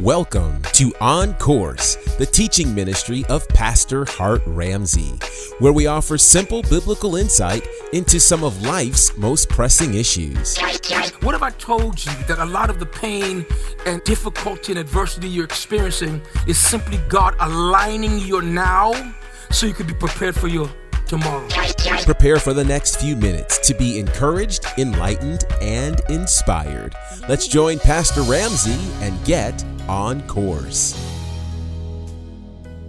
Welcome to On Course, the teaching ministry of Pastor Hart Ramsey, where we offer simple biblical insight into some of life's most pressing issues. What have I told you that a lot of the pain and difficulty and adversity you're experiencing is simply God aligning your now so you could be prepared for your tomorrow? Prepare for the next few minutes to be encouraged, enlightened, and inspired. Let's join Pastor Ramsey and get on course.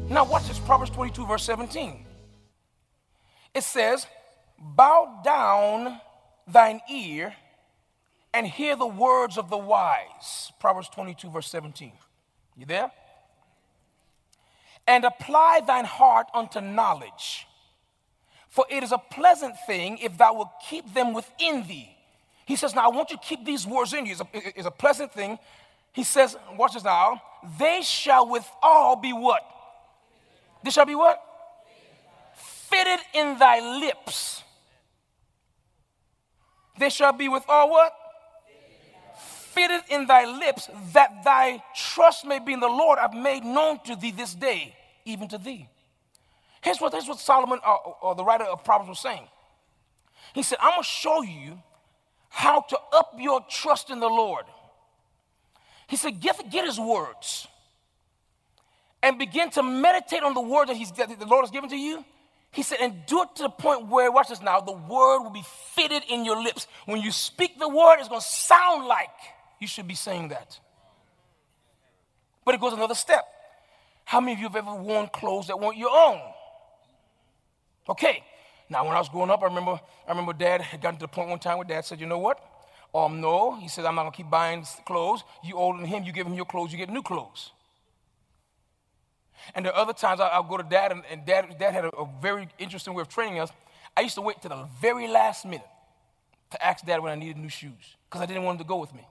Now, watch this Proverbs 22, verse 17. It says, Bow down thine ear and hear the words of the wise. Proverbs 22, verse 17. You there? And apply thine heart unto knowledge. For it is a pleasant thing if thou wilt keep them within thee. He says, Now I want you to keep these words in you. It's a, it's a pleasant thing he says, watch this now, they shall with all be what? They shall be what? Fitted in thy lips. They shall be with all what? Fitted in thy lips, that thy trust may be in the Lord. I've made known to thee this day, even to thee. Here's what, here's what Solomon, or, uh, or the writer of Proverbs, was saying. He said, I'm going to show you how to up your trust in the Lord. He said, get, get his words and begin to meditate on the word that, he's, that the Lord has given to you. He said, and do it to the point where, watch this now, the word will be fitted in your lips. When you speak the word, it's going to sound like you should be saying that. But it goes another step. How many of you have ever worn clothes that weren't your own? Okay. Now, when I was growing up, I remember, I remember dad had gotten to the point one time where dad said, you know what? Um, no, he said, I'm not gonna keep buying clothes. You older than him, you give him your clothes, you get new clothes. And are other times I, will go to dad, and, and dad, dad had a, a, very interesting way of training us. I used to wait to the very last minute to ask dad when I needed new shoes because I didn't want him to go with me.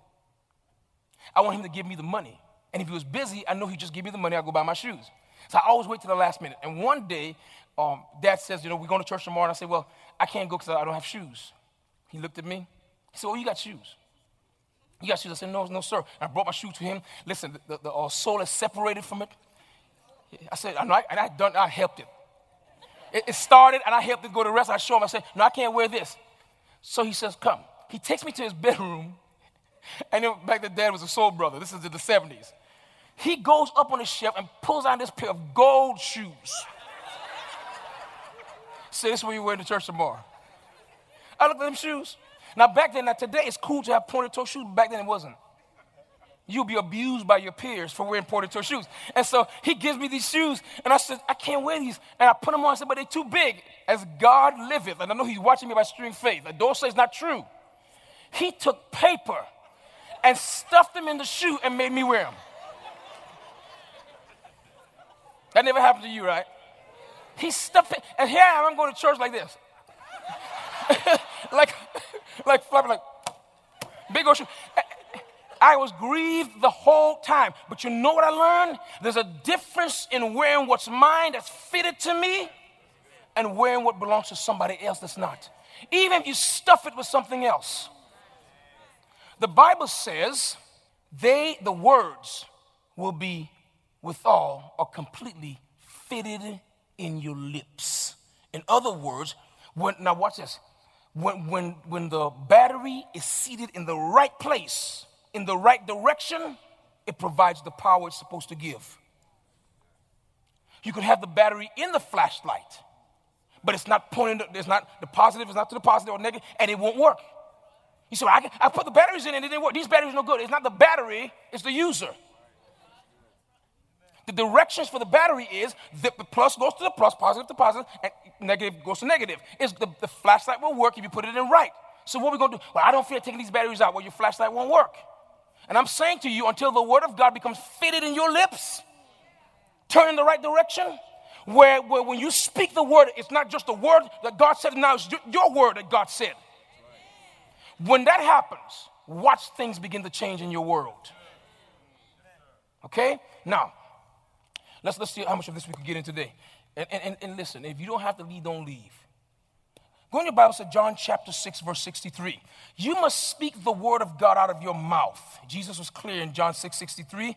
I want him to give me the money. And if he was busy, I know he'd just give me the money, I'll go buy my shoes. So I always wait to the last minute. And one day, um, dad says, You know, we're going to church tomorrow. And I say, Well, I can't go because I don't have shoes. He looked at me. He said, Oh, you got shoes. You got shoes. I said, No, no, sir. And I brought my shoe to him. Listen, the, the, the uh, sole is separated from it. I said, I know, and I done, I helped him. It, it, started, and I helped him go to rest. I show him. I said, No, I can't wear this. So he says, Come. He takes me to his bedroom, and then back then, Dad was a soul brother. This is in the 70s. He goes up on the shelf and pulls out this pair of gold shoes. Say, this is what you wear to church tomorrow. I looked at them shoes. Now, back then, now today it's cool to have pointed toe shoes, back then it wasn't. You'll be abused by your peers for wearing pointed toe shoes. And so he gives me these shoes, and I said, I can't wear these. And I put them on, I said, but they're too big. As God liveth, and I know he's watching me by string faith. The door says not true. He took paper and stuffed them in the shoe and made me wear them. That never happened to you, right? He stuffing. and here I am, I'm going to church like this. like, like flapping, like big ocean. I was grieved the whole time. But you know what I learned? There's a difference in wearing what's mine that's fitted to me and wearing what belongs to somebody else that's not. Even if you stuff it with something else. The Bible says they, the words, will be withal or completely fitted in your lips. In other words, when, now watch this when, when, when the battery is seated in the right place, in the right direction, it provides the power it's supposed to give. You could have the battery in the flashlight, but it's not pointing, it's not the positive, it's not to the positive or negative, and it won't work. You say, well, I, I put the batteries in and it didn't work. These batteries are no good. It's not the battery, it's the user. The directions for the battery is the plus goes to the plus, positive to positive, and negative goes to negative. Is the, the flashlight will work if you put it in right. So what are we going to do? Well, I don't feel taking these batteries out. Well, your flashlight won't work. And I'm saying to you, until the word of God becomes fitted in your lips, turn in the right direction, where, where when you speak the word, it's not just the word that God said, now it's your word that God said. When that happens, watch things begin to change in your world. Okay? Now, let's, let's see how much of this we can get in today. And, and, and listen, if you don't have to leave, don't leave. Go in your Bible, say John chapter 6, verse 63. You must speak the word of God out of your mouth. Jesus was clear in John 6, 63.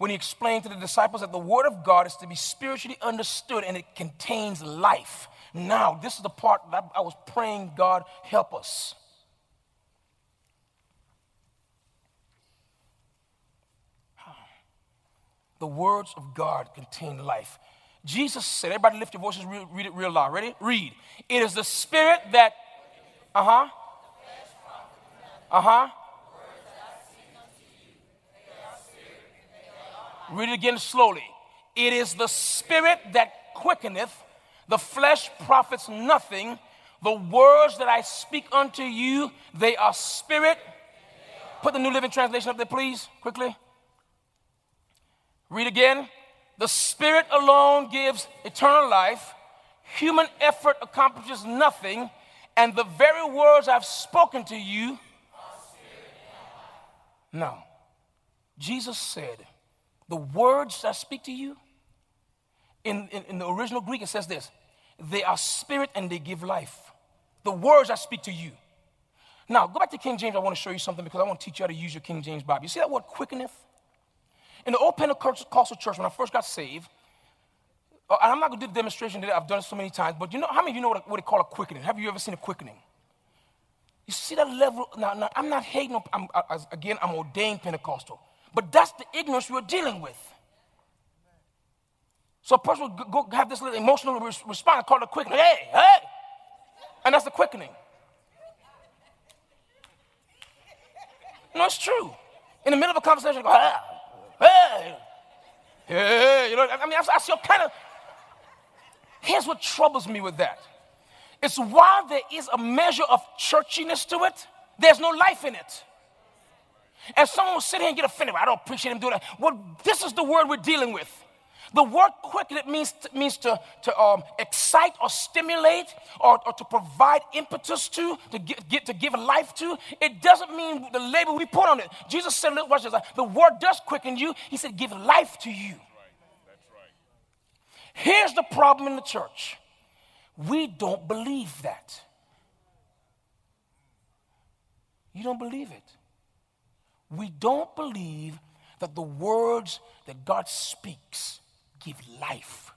when he explained to the disciples that the Word of God is to be spiritually understood and it contains life. Now, this is the part that I was praying, God, help us. The words of God contain life. Jesus said, everybody lift your voices, read, read it real loud. Ready? Read. It is the spirit that, uh huh, uh huh. Read it again slowly. It is the spirit that quickeneth, the flesh profits nothing. The words that I speak unto you, they are spirit. Put the New Living Translation up there, please, quickly. Read again. The Spirit alone gives eternal life. Human effort accomplishes nothing. And the very words I've spoken to you. No. Jesus said, The words I speak to you, in, in, in the original Greek, it says this they are spirit and they give life. The words I speak to you. Now, go back to King James. I want to show you something because I want to teach you how to use your King James Bible. You see that word quickeneth? In the old Pentecostal church, when I first got saved, uh, and I'm not going to do the demonstration today, I've done it so many times, but you know, how many of you know what, what they call a quickening? Have you ever seen a quickening? You see that level, now, now I'm not hating, I'm, I, again, I'm ordained Pentecostal, but that's the ignorance we're dealing with. So a person will go have this little emotional response called a quickening. Hey, hey! And that's the quickening. No, it's true. In the middle of a conversation, go, ah, hey, you know, I mean, I, I see kind of. Here's what troubles me with that. It's while there is a measure of churchiness to it, there's no life in it. And someone will sit here and get offended. I don't appreciate him doing that. Well, this is the word we're dealing with. The word quickeneth means means to, to um, excite or stimulate or, or to provide impetus to, to get, get, to give life to. It doesn't mean the label we put on it. Jesus said, look, watch this. The word does quicken you. He said, give life to you. Here's the problem in the church. We don't believe that. You don't believe it. We don't believe that the words that God speaks give life.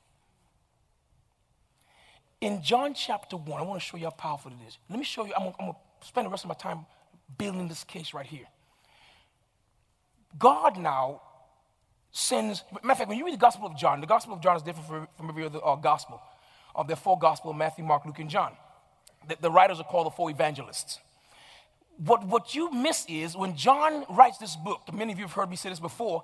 In John chapter 1, I want to show you how powerful it is. Let me show you, I'm going, to spend the rest of my time building this case right here. God now sends, matter of fact, when you read the Gospel of John, the Gospel of John is different from, every other uh, Gospel. Uh, there are four Gospels Matthew, Mark, Luke, and John. The, the writers are called the four evangelists. What, what you miss is when John writes this book, many of you have heard me say this before,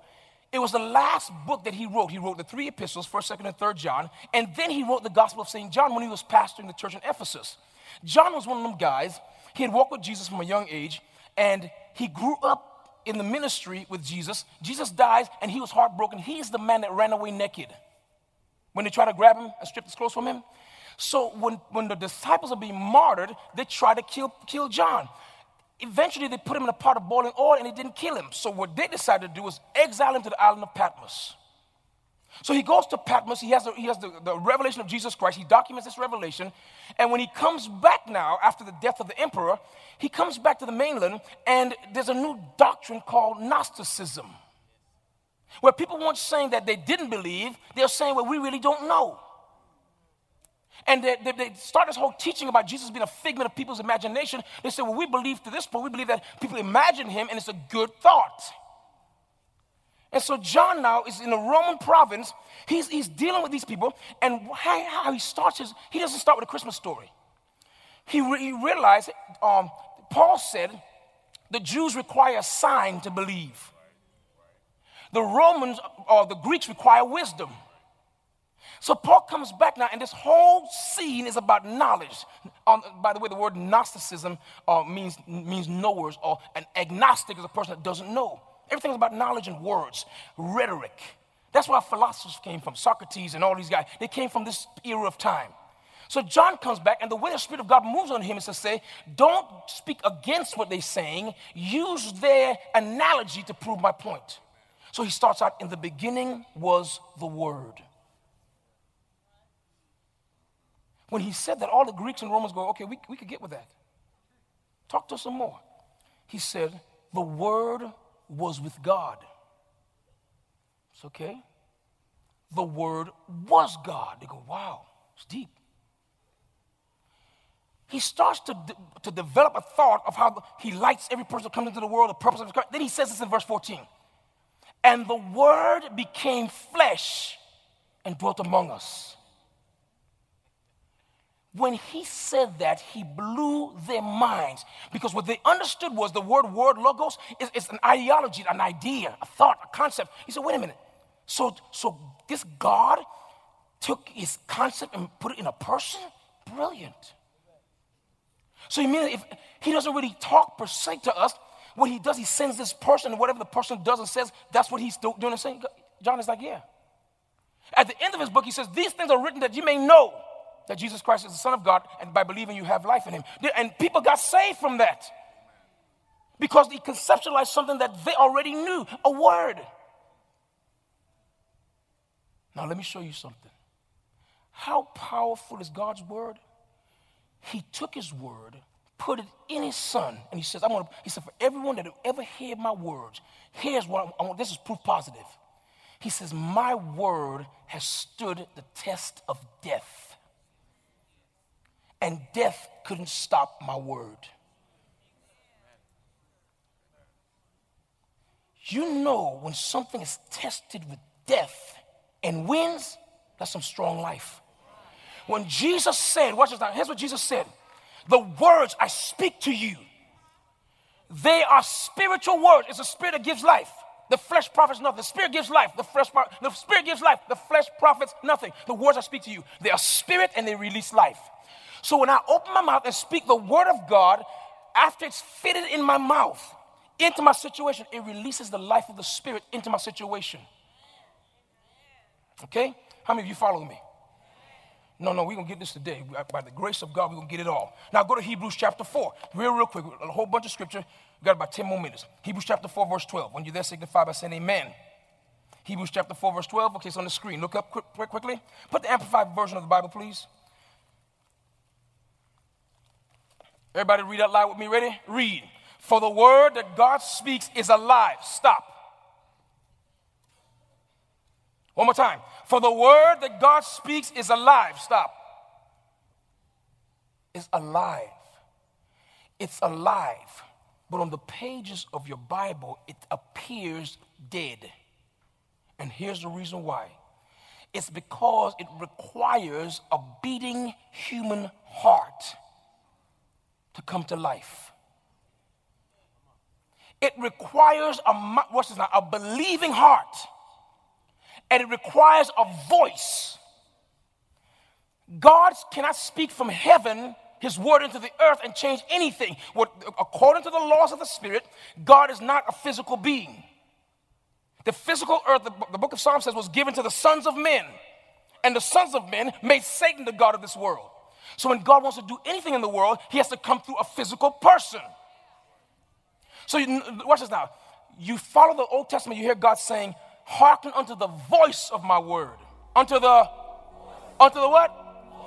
it was the last book that he wrote. He wrote the three epistles, 1st, 2nd, and 3rd John, and then he wrote the Gospel of St. John when he was pastoring the church in Ephesus. John was one of them guys. He had walked with Jesus from a young age, and he grew up in the ministry with Jesus. Jesus dies, and he was heartbroken. He's the man that ran away naked when they tried to grab him and strip his clothes from him. So when, when the disciples are being martyred, they try to kill, kill John eventually they put him in a pot of boiling oil and it didn't kill him. So what they decided to do was exile him to the island of Patmos. So he goes to Patmos. He has, the, he has the, the revelation of Jesus Christ. He documents this revelation. And when he comes back now, after the death of the emperor, he comes back to the mainland, and there's a new doctrine called Gnosticism, where people weren't saying that they didn't believe, they're saying, well, we really don't know. And they, they, they, start this whole teaching about Jesus being a figment of people's imagination. They say, well, we believe to this point, we believe that people imagine him and it's a good thought. And so John now is in the Roman province. He's, he's dealing with these people. And how, how he starts his, he doesn't start with a Christmas story. He, re, he realized, um, Paul said, the Jews require a sign to believe. The Romans or the Greeks require wisdom. So Paul comes back now, and this whole scene is about knowledge. Um, by the way, the word Gnosticism uh, means, means knowers, or an agnostic is a person that doesn't know. Everything's about knowledge and words, rhetoric. That's where philosophers came from, Socrates and all these guys. They came from this era of time. So John comes back, and the way the Spirit of God moves on him is to say, don't speak against what they're saying, use their analogy to prove my point. So he starts out, in the beginning was the Word. When he said that, all the Greeks and Romans go, okay, we, we could get with that. Talk to us some more. He said, the Word was with God. It's okay. The Word was God. They go, wow, it's deep. He starts to, de- to develop a thought of how he likes every person that comes into the world, the purpose of his Then he says this in verse 14. And the Word became flesh and dwelt among us. When he said that, he blew their minds because what they understood was the word word logos is, is an ideology, an idea, a thought, a concept. He said, wait a minute. So, so this God took his concept and put it in a person? Brilliant. So you mean if he doesn't really talk per se to us, what he does, he sends this person, and whatever the person does and says, that's what he's doing and saying. John is like, yeah. At the end of his book, he says, These things are written that you may know that Jesus Christ is the Son of God, and by believing you have life in him. And people got saved from that because they conceptualized something that they already knew a word. Now, let me show you something. How powerful is God's word? He took his word, put it in his son, and he says, I'm gonna, he said, for everyone that ever heard my words, here's what I want. This is proof positive. He says, My word has stood the test of death. And death couldn't stop my word. You know when something is tested with death and wins, that's some strong life. When Jesus said, watch this now, here's what Jesus said The words I speak to you, they are spiritual words. It's a spirit that gives life. The flesh profits nothing. The spirit gives life. The flesh, the spirit gives life. The flesh profits nothing. The words I speak to you, they are spirit and they release life. So when I open my mouth and speak the word of God, after it's fitted in my mouth into my situation, it releases the life of the spirit into my situation. Okay? How many of you follow me? No, no, we're going to get this today. Uh, by the grace of God, we're going to get it all. Now go to Hebrews chapter 4, real, real quick. A whole bunch of scripture. We got about 10 more minutes. Hebrews chapter 4, verse 12. When you're there, signify by saying amen. Hebrews chapter 4, verse 12. Okay, it's on the screen. Look up quick, quick, quickly. Put the amplified version of the Bible, please. Everybody read out loud with me. Ready? Read. For the word that God speaks is alive. Stop. One more time. For the word that God speaks is alive. Stop. It's alive. It's alive. But on the pages of your Bible, it appears dead. And here's the reason why it's because it requires a beating human heart to come to life. It requires a, what's this now, a believing heart and it requires a voice. God cannot speak from heaven his word into the earth and change anything. What, according to the laws of the Spirit, God is not a physical being. The physical earth, the, the book of Psalms says, was given to the sons of men. And the sons of men made Satan the God of this world. So when God wants to do anything in the world, he has to come through a physical person. So you, watch this now. You follow the Old Testament, you hear God saying, hearken unto the voice of my word. Unto the, unto the what?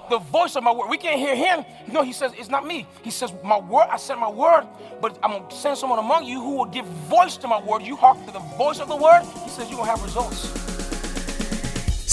The voice of my word. We can't hear him. No, he says, it's not me. He says, my word, I sent my word, but I'm going to send someone among you who will give voice to my word. You hearken to the voice of the word. He says, you're going to have results.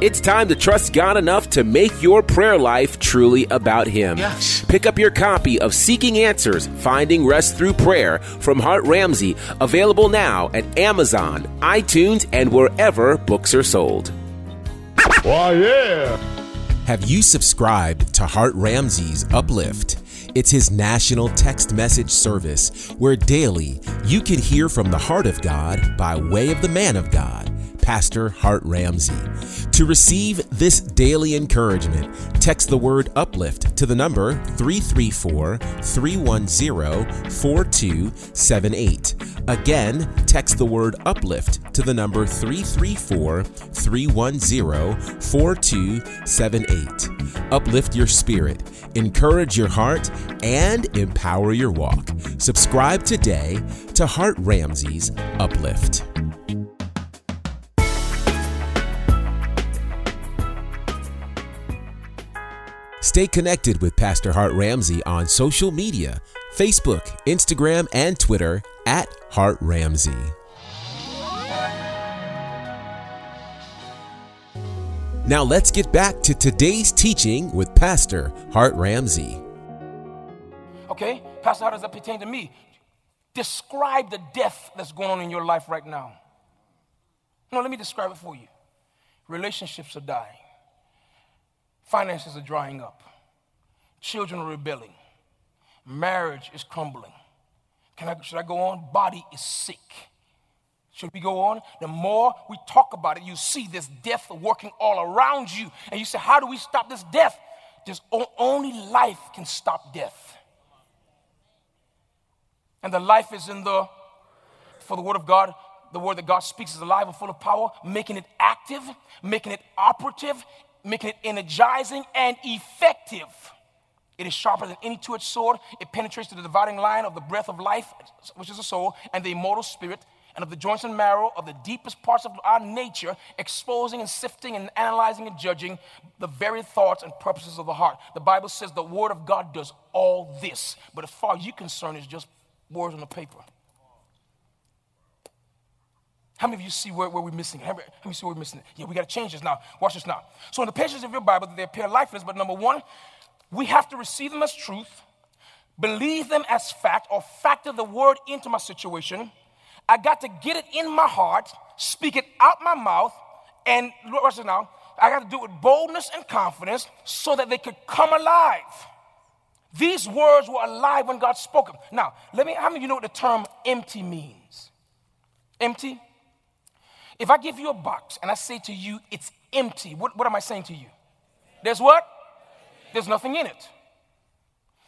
It's time to trust God enough to make your prayer life truly about Him. Yes. Pick up your copy of Seeking Answers Finding Rest Through Prayer from Hart Ramsey, available now at Amazon, iTunes, and wherever books are sold. Why, yeah. Have you subscribed to Hart Ramsey's Uplift? It's his national text message service where daily you can hear from the heart of God by way of the man of God, Pastor Hart Ramsey. To receive this daily encouragement, text the word uplift to the number 334 310 4278. Again, text the word uplift to the number 334 310 4278. Uplift your spirit, encourage your heart, and empower your walk. Subscribe today to Hart Ramsey's Uplift. Stay connected with Pastor Hart Ramsey on social media Facebook, Instagram, and Twitter at Hart Ramsey. Now let's get back to today's teaching with Pastor Hart Ramsey. Okay, Pastor, how does that pertain to me? Describe the death that's going on in your life right now. No, let me describe it for you. Relationships are dying, finances are drying up, children are rebelling, marriage is crumbling. Can I, should I go on? Body is sick. Should we go on? The more we talk about it, you see this death working all around you. And you say, How do we stop this death? There's only life can stop death. And the life is in the, for the Word of God, the Word that God speaks is alive and full of power, making it active, making it operative, making it energizing and effective. It is sharper than any two edged sword. It penetrates to the dividing line of the breath of life, which is the soul, and the immortal spirit, and of the joints and marrow of the deepest parts of our nature, exposing and sifting and analyzing and judging the very thoughts and purposes of the heart. The Bible says the Word of God does all this, but as far as you're concerned, it's just words on the paper. How many of you see where, where we're missing it? How many of you see where we're missing it? Yeah, we got to change this now. Watch this now. So, in the pages of your Bible, they appear lifeless, but number one, we have to receive them as truth, believe them as fact, or factor the word into my situation. I got to get it in my heart, speak it out my mouth, and watch this now. I got to do it with boldness and confidence so that they could come alive. These words were alive when God spoke them. Now, let me, how many of you know what the term empty means? Empty? If I give you a box and I say to you, it's empty, what, what am I saying to you? There's what? There's nothing in it.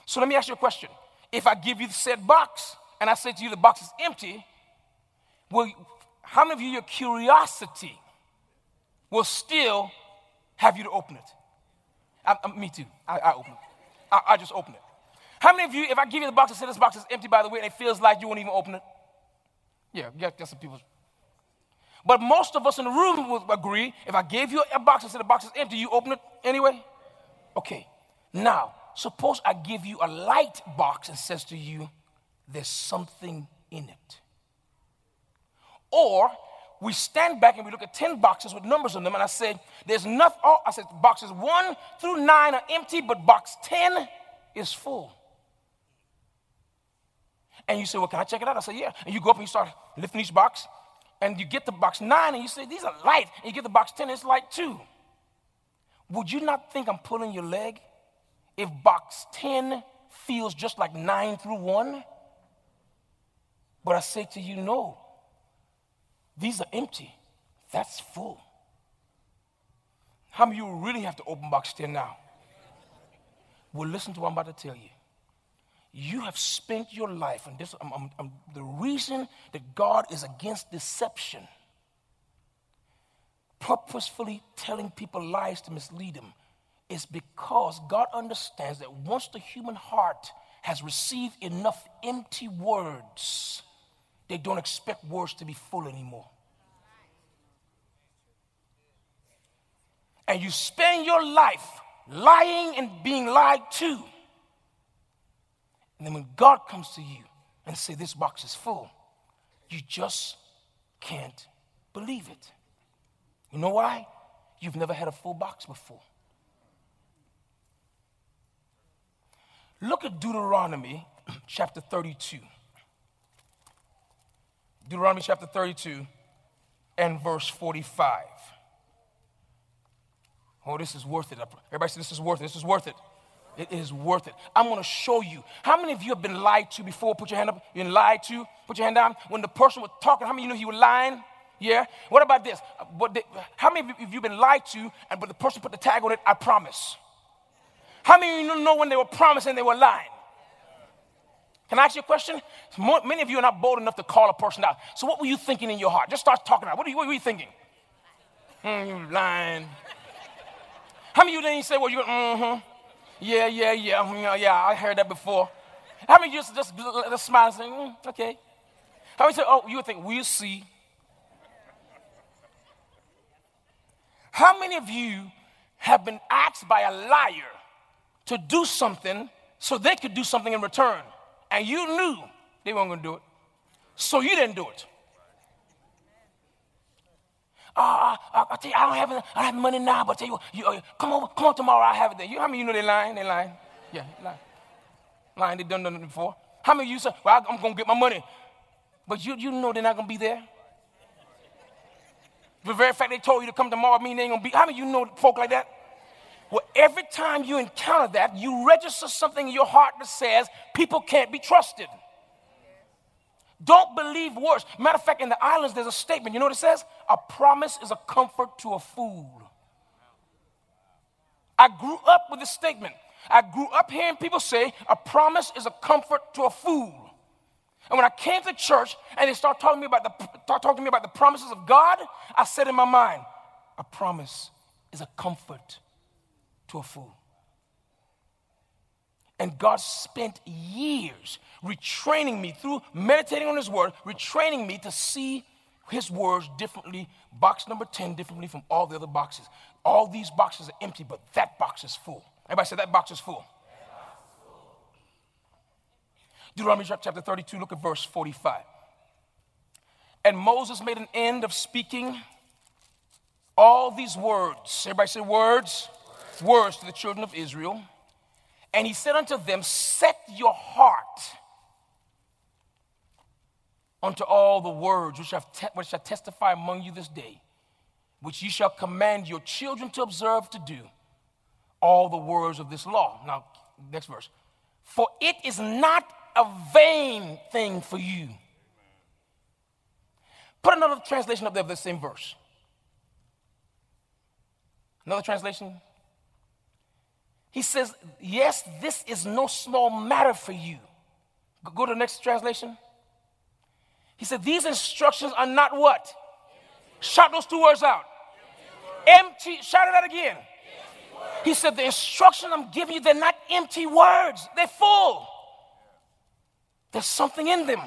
So let me ask you a question. If I give you the said box and I say to you the box is empty, will, how many of you, your curiosity will still have you to open it? I, I, me too. I, I open it. I, I, just open it. How many of you, if I give you the box and say this box is empty, by the way, and it feels like you won't even open it? Yeah, yeah, get some people. But most of us in the room would agree if I gave you a box and said the box is empty, you open it anyway? Okay. Now, suppose I give you a light box and says to you, there's something in it. Or we stand back and we look at 10 boxes with numbers on them, and I say, there's nothing, oh, I said boxes one through nine are empty, but box 10 is full. And you say, well, can I check it out? I say, yeah. And you go up and you start lifting each box, and you get the box nine, and you say, these are light. And you get the box 10, it's light too. Would you not think I'm pulling your leg? if box 10 feels just like 9 through 1? But I say to you, no. These are empty. That's full. How many of you really have to open box 10 now? Well, listen to what I'm about to tell you. You have spent your life, and this, I'm, I'm, I'm, the reason that God is against deception, purposefully telling people lies to mislead them is because God understands that once the human heart has received enough empty words, they don't expect words to be full anymore. And you spend your life lying and being lied to. And then when God comes to you and say this box is full, you just can't believe it. You know why? You've never had a full box before. Look at Deuteronomy chapter 32. Deuteronomy chapter 32 and verse 45. Oh, this is worth it. Everybody say this is worth it. This is worth it. It is worth it. I'm going to show you. How many of you have been lied to before? Put your hand up. You've been lied to. Put your hand down. When the person was talking, how many of you know he was lying? Yeah. What about this? But the, how many of you have been lied to and but the person put the tag on it? I promise. How many of you know when they were promising they were lying? Can I ask you a question? More, many of you are not bold enough to call a person out. So what were you thinking in your heart? Just start talking out. What, what were you thinking? Hmm, you lying. How many of you didn't say, well, you, mm-hmm. Yeah, yeah, yeah, mm, yeah, yeah, I heard that before. How many just, just, just smile and say, mm, okay? How many say, oh, you think, we'll see. How many of you have been asked by a liar to do something so they could do something in return? And you knew they weren't going to do it. So you didn't do it. Uh, I, I, tell you, I don't have I don't have money now, but I tell you, you uh, come over, come on tomorrow, I have it there. You how many you know they lying? They lying. Yeah, lying. Lying, they done done it before. How many of you say, well, I'm gonna get my money, but you you know they're not gonna be there. The very fact they told you to come tomorrow mean they ain't gonna be. How many of you know folk like that? Well, every time you encounter that, you register something in your heart that says people can't be trusted. Don't believe words. Matter of fact, in the islands, there's a statement. You know what it says? A promise is a comfort to a fool. I grew up with this statement. I grew up hearing people say, a promise is a comfort to a fool. And when I came to church and they start talking to me about the talking to me about the promises of God, I said in my mind, a promise is a comfort to a fool. And God spent years retraining me through meditating on His Word, retraining me to see His words differently, box number 10 differently from all the other boxes. All these boxes are empty, but that box is full. Everybody say that box is full. Deuteronomy chapter 32, look at verse 45. And Moses made an end of speaking all these words. Everybody say words. Words, words to the children of Israel and he said unto them, Set your heart unto all the words which, te- which testify among you this day, which ye shall command your children to observe to do, all the words of this law. Now, next verse. For it is not a vain thing for you. Put another translation up there of the same verse. Another translation. He says, Yes, this is no small matter for you. Go to the next translation. He said, These instructions are not what? Shout those two words out. Empty, empty shout it out again. He said, The instructions I'm giving you, they're not empty words, they're full. There's something in them.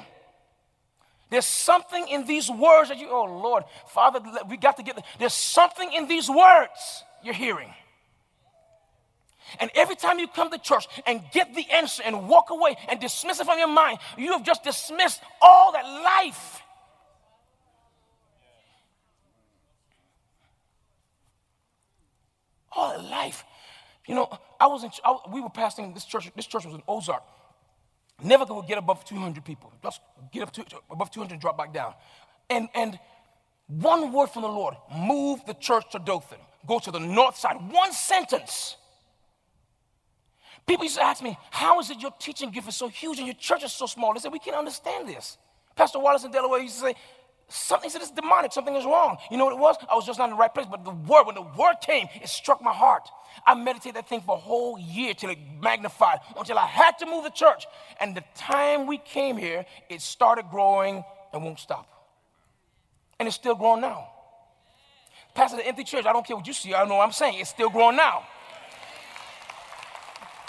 There's something in these words that you, oh Lord, Father, we got to get, there's something in these words you're hearing. And every time you come to church and get the answer and walk away and dismiss it from your mind, you have just dismissed all that life. All that life. You know, I was in, I, we were passing this church. This church was in Ozark. Never could get above 200 people. Just get up to above 200, and drop back down. And and one word from the Lord: move the church to Dothan. Go to the north side. One sentence People used to ask me, How is it your teaching gift is so huge and your church is so small? They said, We can't understand this. Pastor Wallace in Delaware used to say, Something said it's demonic, something is wrong. You know what it was? I was just not in the right place. But the word, when the word came, it struck my heart. I meditated that thing for a whole year till it magnified, until I had to move the church. And the time we came here, it started growing and won't stop. And it's still growing now. Pastor, the empty church, I don't care what you see, I know what I'm saying. It's still growing now.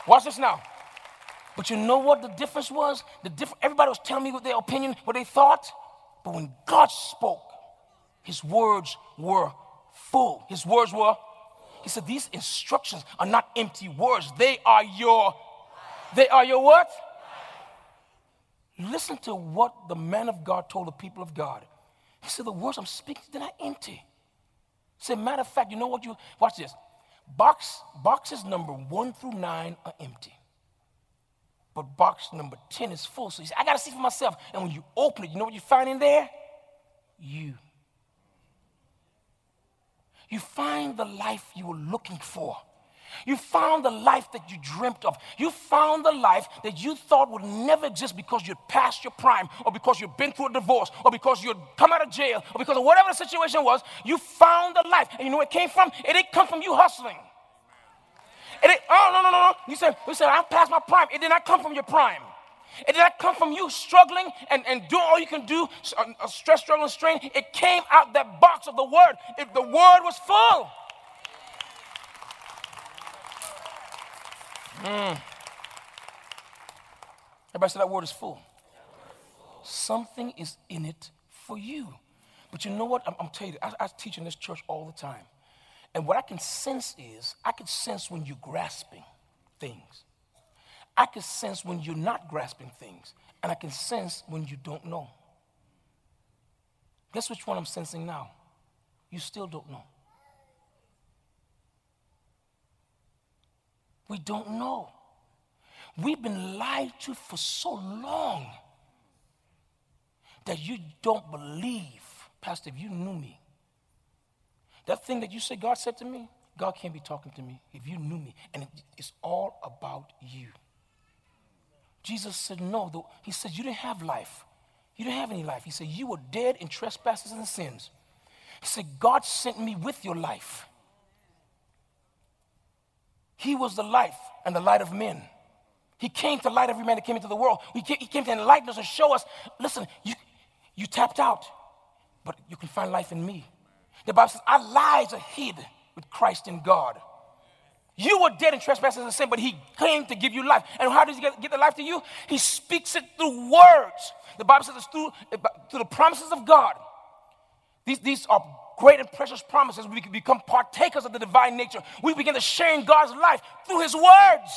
Watch this now. But you know what the difference was? The diff- everybody was telling me what their opinion, what they thought. But when God spoke, his words were full. His words were, he said, these instructions are not empty words. They are your, they are your what? Listen to what the man of God told the people of God. He said, the words I'm speaking, they're not empty. He said, matter of fact, you know what you, watch this. Box, boxes number one through nine are empty. But box number 10 is full. So he said, I got to see for myself. And when you open it, you know what you find in there? You. You find the life you were looking for. You found the life that you dreamt of. You found the life that you thought would never exist because you'd passed your prime, or because you'd been through a divorce, or because you'd come out of jail, or because of whatever the situation was. You found the life. And you know where it came from? It didn't come from you hustling. It didn't, oh, no, no, no, no. You said, you said, I'm past my prime. It did not come from your prime. It did not come from you struggling and, and doing all you can do, a uh, stress, struggle, and strain. It came out that box of the word. If the word was full. Mm. Everybody said that word is full. Something is in it for you. But you know what? I'm, I'm telling you, I, I teach in this church all the time. And what I can sense is, I can sense when you're grasping things. I can sense when you're not grasping things. And I can sense when you don't know. Guess which one I'm sensing now? You still don't know. We don't know. We've been lied to for so long that you don't believe. Pastor, if you knew me, that thing that you say God said to me, God can't be talking to me if you knew me. And it's all about you. Jesus said, No. He said, You didn't have life. You didn't have any life. He said, You were dead in trespasses and sins. He said, God sent me with your life. He was the life and the light of men. He came to light every man that came into the world. He came, to enlighten us and show us listen, you, you tapped out, but you can find life in me. The Bible says, Our lives are hid with Christ in God. You were dead in trespasses and sin, but He came to give you life. And how does He get, get the life to you? He speaks it through words. The Bible says it's through, through the promises of God. These, these are great and precious promises, we can become partakers of the divine nature. We begin to share in God's life through His words.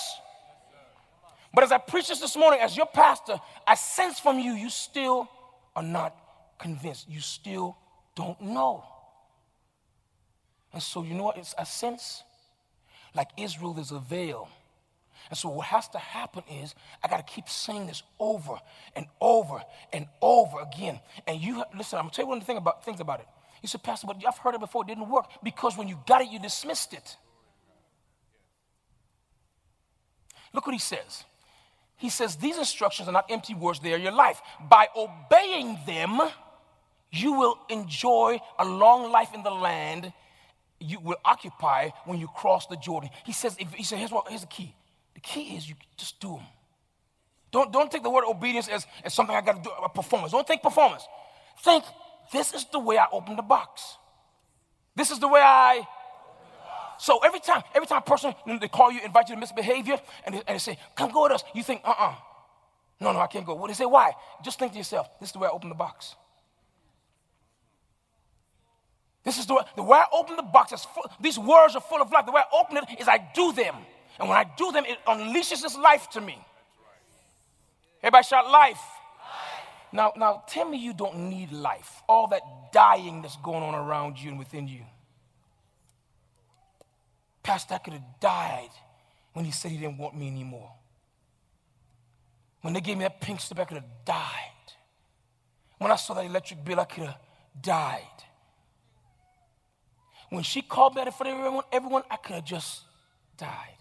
But as I preach this this morning, as your pastor, I sense from you, you still are not convinced. You still don't know. And so, you know what? It's a sense like Israel, there's a veil. And so, what has to happen is I got to keep saying this over and over and over again. And you listen, I'm gonna tell you one thing about things about it. You said, Pastor, but I've heard it before, it didn't work because when you got it, you dismissed it. Look what he says. He says, These instructions are not empty words, they are your life. By obeying them, you will enjoy a long life in the land you will occupy when you cross the Jordan. He says, if, he said, here's, what, here's the key. The key is you just do them. Don't, don't take the word obedience as, as something I got to do, a performance. Don't think performance. Think this is the way I open the box. This is the way I. So every time, every time a person they call you, invite you to misbehavior, and they, and they say, "Come go with us," you think, "Uh-uh, no, no, I can't go." What they say? Why? Just think to yourself, "This is the way I open the box." This is the way, the way I open the box. Is full, these words are full of life. The way I open it is I do them, and when I do them, it unleashes this life to me. Everybody shout life. Now, now tell me you don't need life. All that dying that's going on around you and within you. Pastor, I could have died when he said he didn't want me anymore. When they gave me that pink slip, I could have died. When I saw that electric bill, I could have died. When she called me out in front of everyone, everyone, I could have just died.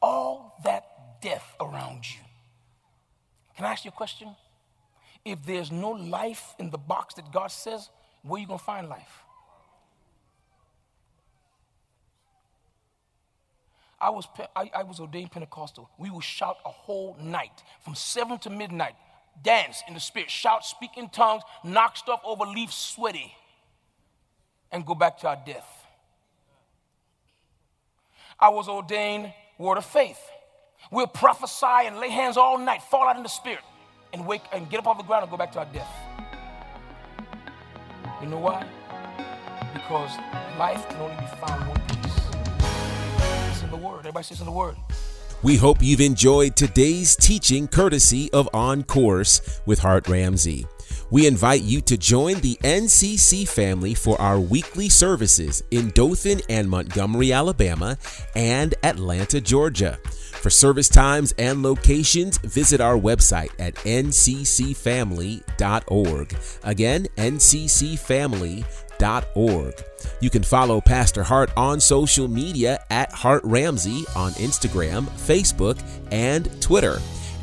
All that death around you. Can I ask you a question? If there's no life in the box that God says, where are you going to find life? I was, I, I, was ordained Pentecostal. We would shout a whole night from 7 to midnight, dance in the spirit, shout, speak in tongues, knock stuff over, leave sweaty, and go back to our death. I was ordained word of faith. We'll prophesy and lay hands all night, fall out in the spirit and wake and get up off the ground and go back to our death. You know why? Because life can only be found one place. It's in the Word. Everybody says in the Word. We hope you've enjoyed today's teaching courtesy of On Course with Hart Ramsey. We invite you to join the NCC family for our weekly services in Dothan and Montgomery, Alabama, and Atlanta, Georgia. For service times and locations, visit our website at nccfamily.org. Again, nccfamily.org You can follow Pastor Hart on social media at Hart Ramsey on Instagram, Facebook, and Twitter.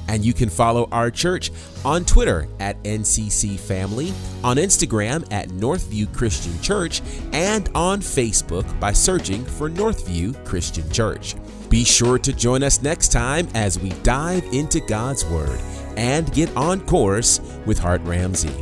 And you can follow our church on Twitter at NCC Family, on Instagram at Northview Christian Church, and on Facebook by searching for Northview Christian Church. Be sure to join us next time as we dive into God's Word and get on course with Hart Ramsey.